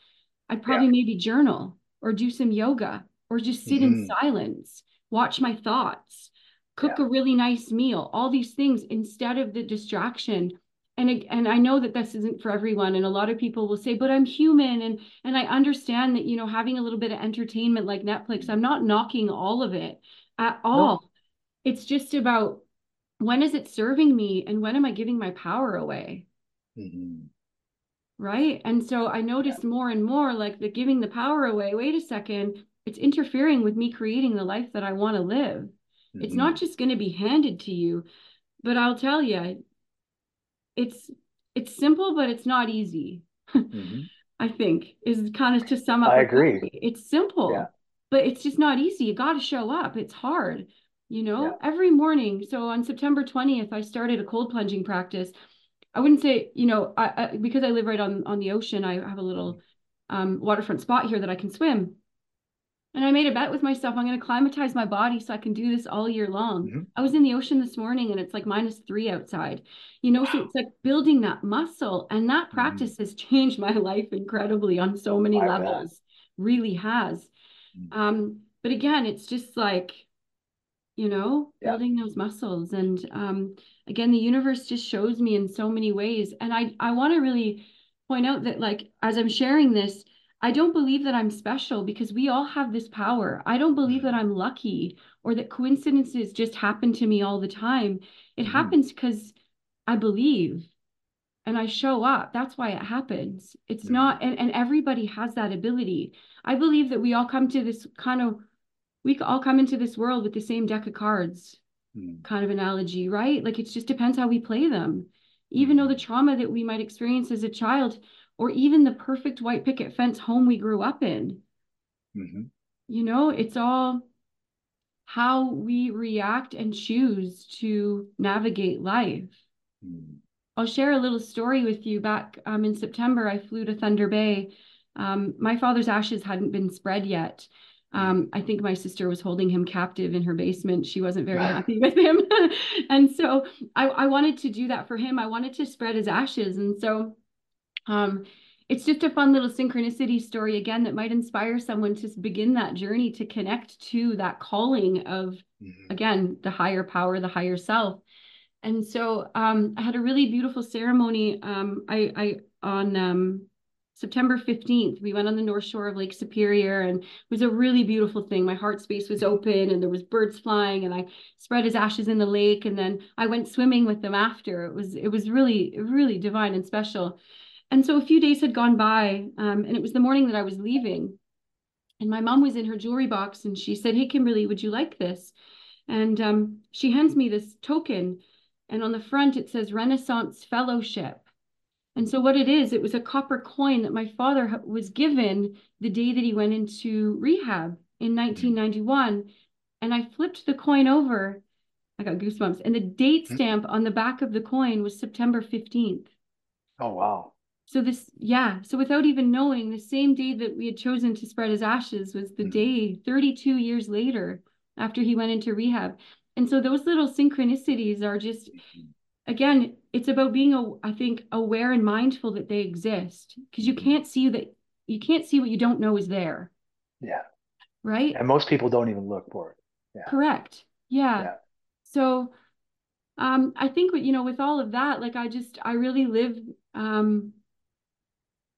I'd probably maybe journal or do some yoga or just sit in Mhm. silence, watch my thoughts, cook a really nice meal, all these things instead of the distraction. And and I know that this isn't for everyone and a lot of people will say but I'm human and and I understand that you know having a little bit of entertainment like Netflix I'm not knocking all of it at all. It's just about when is it serving me and when am I giving my power away? Mhm. Right. And so I noticed more and more like the giving the power away. Wait a second, it's interfering with me creating the life that I want to live. It's Mhm. not just going to be handed to you, but I'll tell you, it's it's simple, but it's not easy. Mhm. I think is kind of to sum up. i agree. It's simple, Yeah. but it's just not easy. You got to show up. It's hard, you know, Yeah. every morning. So on September 20th, I started a cold plunging practice. I wouldn't say, you know, I, I because I live right on on the ocean, I have a little um, waterfront spot here that I can swim. And I made a bet with myself, I'm going to climatize my body so I can do this all year long. Mhm. I was in the ocean this morning and it's like minus three outside, you know, so it's like building that muscle. And that Mhm. practice has changed my life incredibly on so many I bet. levels, really has. Mhm. Um, but again, it's just like, you know, Yeah. building those muscles. And um, again, the universe just shows me in so many ways. And I, I want to really point out that, like, as I'm sharing this, I don't believe that I'm special because we all have this power. I don't believe that I'm lucky or that coincidences just happen to me all the time. It Mhm. happens because I believe and I show up. That's why it happens. It's Mhm. not, and, and everybody has that ability. I believe that we all come to this kind of, we all come into this world with the same deck of cards Mhm. kind of analogy, right? Like it just depends how we play them. Even though the trauma that we might experience as a child, or even the perfect white picket fence home we grew up in, Mhm. you know, it's all how we react and choose to navigate life. Mhm. I'll share a little story with you. Back um, in September, I flew to Thunder Bay. Um, my father's ashes hadn't been spread yet. Um, I think my sister was holding him captive in her basement. She wasn't very happy with him. and so I, I wanted to do that for him. I wanted to spread his ashes. And so um, it's just a fun little synchronicity story again that might inspire someone to begin that journey to connect to that calling of, Mhm. again, the higher power, the higher self. And so um, I had a really beautiful ceremony. Um, I, I on um, September 15th, we went on the North Shore of Lake Superior and it was a really beautiful thing. My heart space was open and there was birds flying and I spread his ashes in the lake and then I went swimming with them after. It was it was really really divine and special. And so a few days had gone by um, and it was the morning that I was leaving. And my mom was in her jewelry box and she said, "Hey Kimberly, would you like this?" And um, she hands me this token and on the front it says Renaissance Fellowship. And so what it is, it was a copper coin that my father was given the day that he went into rehab in 1991. Mm-hmm. And I flipped the coin over. I got goosebumps. And the date mm-hmm. stamp on the back of the coin was September 15th. Oh, wow. So this, yeah. So without even knowing, the same day that we had chosen to spread his ashes was the mm-hmm. day 32 years later after he went into rehab. And so those little synchronicities are just again, it's about being, a, I think, aware and mindful that they exist because you can't see that you can't see what you don't know is there. Yeah. Right. And most people don't even look for it. Yeah. Correct. Yeah. yeah. So, um, I think you know, with all of that, like I just, I really live, um,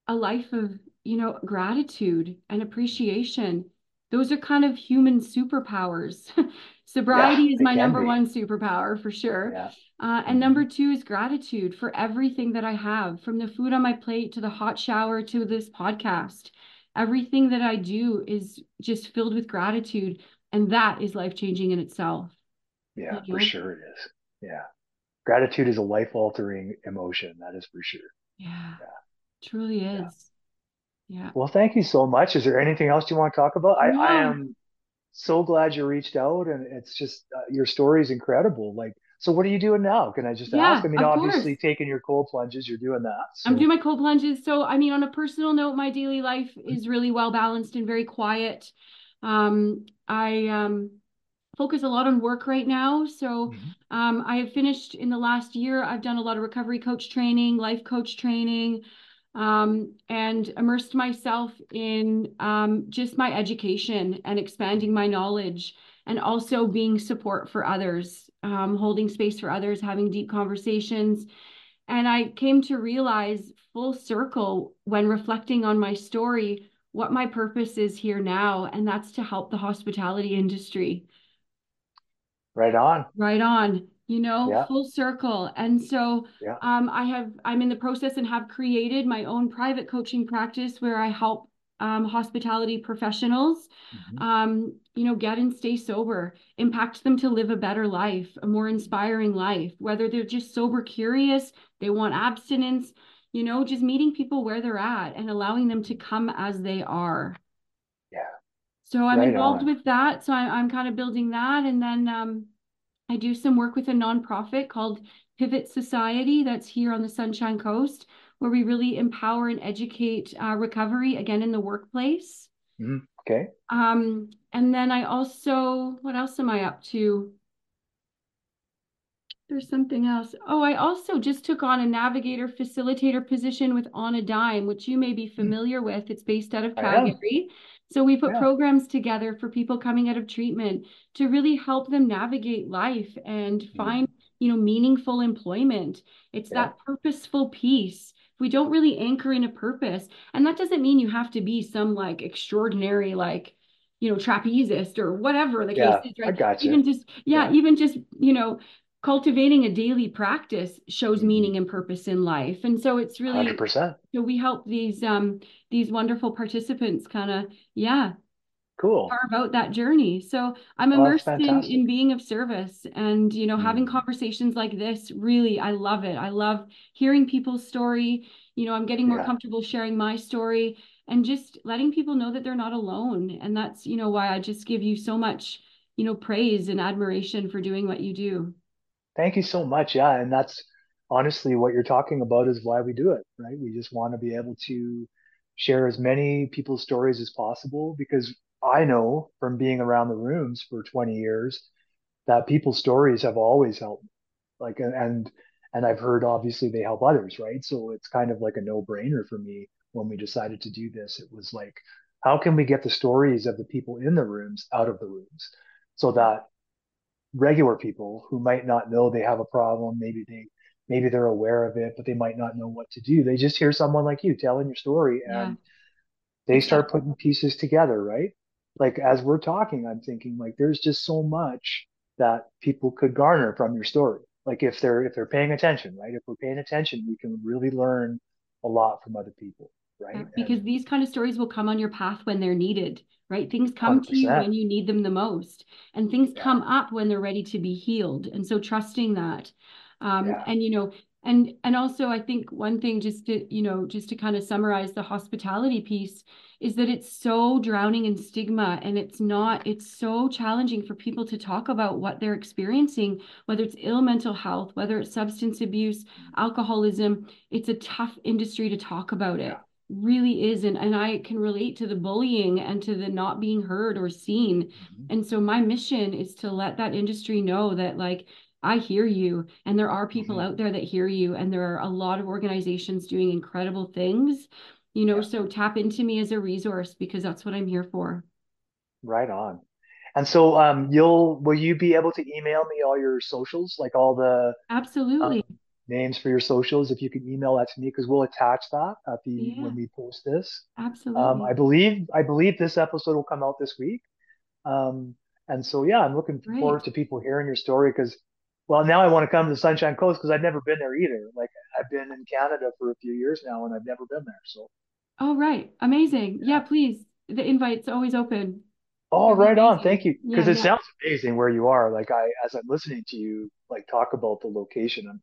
a life of, you know, gratitude and appreciation. Those are kind of human superpowers. Sobriety yeah, is my number be. one superpower for sure. Yeah. Uh, and number two is gratitude for everything that I have, from the food on my plate to the hot shower to this podcast. Everything that I do is just filled with gratitude. And that is life changing in itself. Yeah, you know? for sure it is. Yeah. Gratitude is a life altering emotion. That is for sure. Yeah. yeah. Truly is. Yeah. yeah. Well, thank you so much. Is there anything else you want to talk about? No. I, I am so glad you reached out and it's just uh, your story is incredible. Like, so what are you doing now? Can I just yeah, ask? I mean, obviously course. taking your cold plunges, you're doing that. So. I'm doing my cold plunges. So, I mean, on a personal note, my daily life is really well balanced and very quiet. Um, I um, focus a lot on work right now. So, mm-hmm. um, I have finished in the last year. I've done a lot of recovery coach training, life coach training um, and immersed myself in um, just my education and expanding my knowledge and also being support for others, um, holding space for others, having deep conversations. And I came to realize full circle when reflecting on my story what my purpose is here now, and that's to help the hospitality industry. Right on. Right on you know yeah. full circle and so yeah. um, i have i'm in the process and have created my own private coaching practice where i help um, hospitality professionals mm-hmm. um, you know get and stay sober impact them to live a better life a more inspiring life. Whether they're just sober curious they want abstinence you know just meeting people where they're at and allowing them to come as they are. Yeah. So i'm right involved on. with that. So I, i'm kind of building that. And then um, I do some work with a nonprofit called Pivot Society that's here on the Sunshine Coast, where we really empower and educate uh, recovery again in the workplace. Mm, okay. Um, and then I also, what else am I up to? There's something else. Oh, I also just took on a navigator facilitator position with On a Dime, which you may be hmm. familiar mm. with. It's based out of Calgary. So we put yeah. programs together for people coming out of treatment to really help them navigate life and mm-hmm. find, you know, meaningful employment. It's yeah. that purposeful piece. We don't really anchor in a purpose. And that doesn't mean you have to be some like extraordinary, like, you know, trapezist or whatever the yeah, case is, right? I got you. Even just, yeah, yeah, even just, you know, cultivating a daily practice shows mm-hmm. meaning and purpose in life and so it's really 100%. so we help these um these wonderful participants kind of yeah cool carve out that journey so i'm well, immersed in in being of service and you know mm having conversations like this really i love it i love hearing people's story you know i'm getting more yeah. comfortable sharing my story and just letting people know that they're not alone and that's you know why i just give you so much you know praise and admiration for doing what you do Thank you so much. Yeah. And that's honestly what you're talking about is why we do it, right? We just want to be able to share as many people's stories as possible because I know from being around the rooms for 20 years that people's stories have always helped. Like, and, and I've heard obviously they help others, right? So it's kind of like a no brainer for me when we decided to do this. It was like, how can we get the stories of the people in the rooms out of the rooms so that regular people who might not know they have a problem. Maybe they maybe they're aware of it, but they might not know what to do. They just hear someone like you telling your story and Yeah. they start putting pieces together, right? Like as we're talking, I'm thinking like there's just so much that people could garner from your story. Like if they're if they're paying attention, right? If we're paying attention, we can really learn a lot from other people, right? Because And these kind of stories will come on your path when they're needed, right? Things come to you when you need them the most, and things Yeah. come up when they're ready to be healed. And so trusting that. Um, Yeah. and you know, and and also I think one thing just to, you know, just to kind of summarize the hospitality piece is that it's so drowning in stigma and it's not, it's so challenging for people to talk about what they're experiencing, whether it's ill mental health, whether it's substance abuse, alcoholism. It's a tough industry to talk about it really is and, and i can relate to the bullying and to the not being heard or seen Mhm. and so my mission is to let that industry know that like i hear you and there are people Mhm. out there that hear you and there are a lot of organizations doing incredible things you know Yeah. so tap into me as a resource because that's what i'm here for Right on. And so um you'll will you be able to email me all your socials, like all the um, absolutely names for your socials if you could email that to me because we'll attach that at the yeah when we post this. Absolutely. Um, I believe I believe this episode will come out this week. Um, and so yeah, I'm looking great forward to people hearing your story because well now I want to come to the Sunshine Coast because I've never been there either. Like I've been in Canada for a few years now and I've never been there. So oh right amazing yeah yeah. please the invite's always open Oh, right on. Thank you. yeah Because it yeah sounds amazing where you are. Like I as I'm listening to you like talk about the location, I'm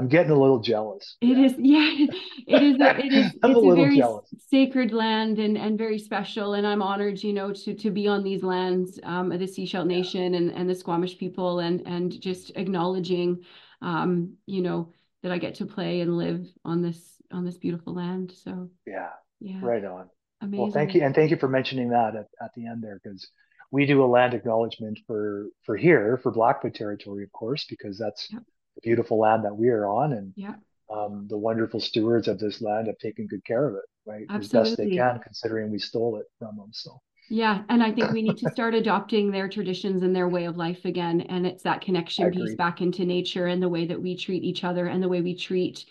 I'm getting a little jealous. It is, yeah, it is a, it is, I'm a it's a little very jealous. sacred land and and very special. And I'm honored, you know, to to be on these lands, um, of the Yeah. Nation and and the Squamish people, and and just acknowledging, um, you know, that I get to play and live on this on this beautiful land. So Yeah. yeah, Right on. Well, thank you, and thank you for mentioning that at, at the end there, because we do a land acknowledgement for for here for Blackfoot territory, of course, because that's Yep, beautiful land that we are on, and yeah, um, the wonderful stewards of this land have taken good care of it, right, Absolutely. as best they can, considering we stole it from them. So, Yeah, and I think we need to start adopting their traditions and their way of life again. And it's that connection piece back into nature and the way that we treat each other and the way we treat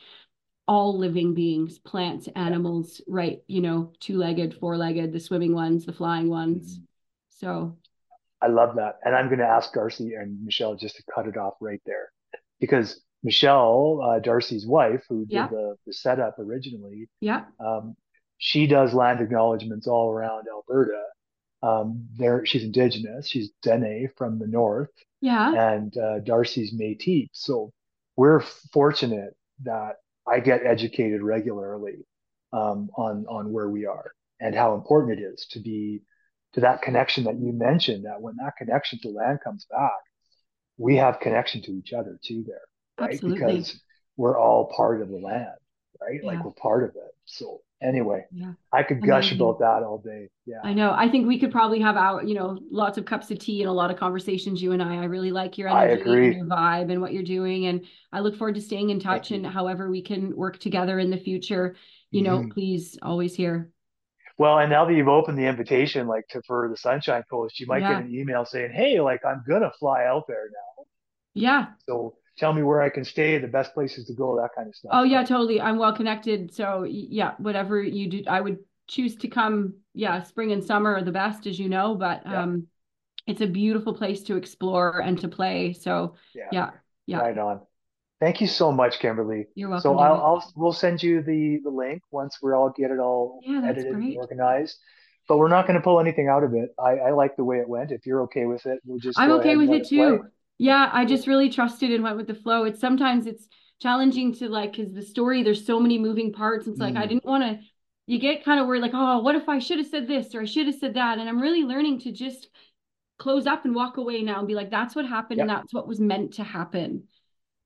all living beings, plants, Yeah. animals, right? You know, two-legged, four-legged, the swimming ones, the flying ones. Mhm. So, I love that, and I'm going to ask Darcy and Michelle just to cut it off right there, because Michelle, uh, Darcy's wife, who did yeah, the the setup originally, yeah, Um, she does land acknowledgements all around Alberta. Um, there, she's indigenous. She's Dene from the north, yeah, and uh, Darcy's Métis. So we're fortunate that I get educated regularly um, on on where we are and how important it is to be to that connection that you mentioned. That when that connection to land comes back, we have connection to each other too there, right? absolutely. Because we're all part of the land, right? Like we're part of it. So anyway, yeah, I could gush amazing. about that all day. Yeah, I know. I think we could probably have our, you know, lots of cups of tea and a lot of conversations, you and I. I really like your energy and your vibe and what you're doing. And I look forward to staying in Thank touch you. and however we can work together in the future, you know, Mhm. please always here. Well, and now that you've opened the invitation, like to for the Sunshine Coast, you might get an email saying, "Hey, like I'm gonna fly out there now, Yeah. so tell me where I can stay, the best places to go, that kind of stuff." Oh yeah, totally. I'm well connected. So yeah, whatever you do, I would choose to come. Yeah, spring and summer are the best, as you know, but yeah, um, it's a beautiful place to explore and to play. So yeah, yeah, yeah. right on. Thank you so much, Kimberly. You're So welcome, I'll, I'll we'll send you the the link once we're all get it all Yeah, edited and organized. But we're not going to pull anything out of it. I, I like the way it went. If you're okay with it, we'll just I'm okay with it it play. Yeah, I just really trusted and went with the flow. It's sometimes it's challenging to like, because the story, there's so many moving parts. It's like I Mm, didn't want to, you get kind of worried, like, oh, what if I should have said this or I should have said that? And I'm really learning to just close up and walk away now and be like, that's what happened and that's what was meant to happen.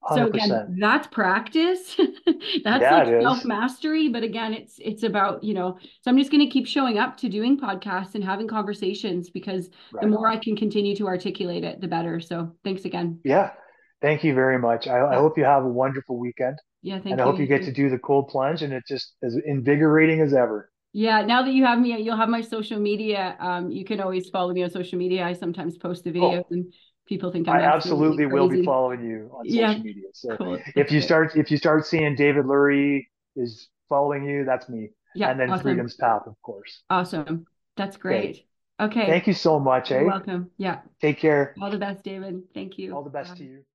So again, 100%. that's practice. That's Yeah, like self-mastery, but again, it's it's about, you know, so I'm just going to keep showing up to doing podcasts and having conversations because the more. I can continue to articulate it, the better. So thanks again. Yeah. Thank you very much. I, I hope you have a wonderful weekend, Yeah, thank and thank I hope you You get to do the cold plunge, and it's just as invigorating as ever. Yeah, now that you have me, you'll have my social media. Um, you can always follow me on social media. I sometimes post the videos Oh, and people think I'm I absolutely will be following you on social Yeah. media. So Cool. if you start if you start seeing David Lurie is following you, that's me. Yeah, and then awesome. Freedom's Path, of course. Awesome. That's great. Okay. Thank you so much, You're eh? welcome. Yeah. Take care. All the best, David. Thank you. All the best Bye. to you.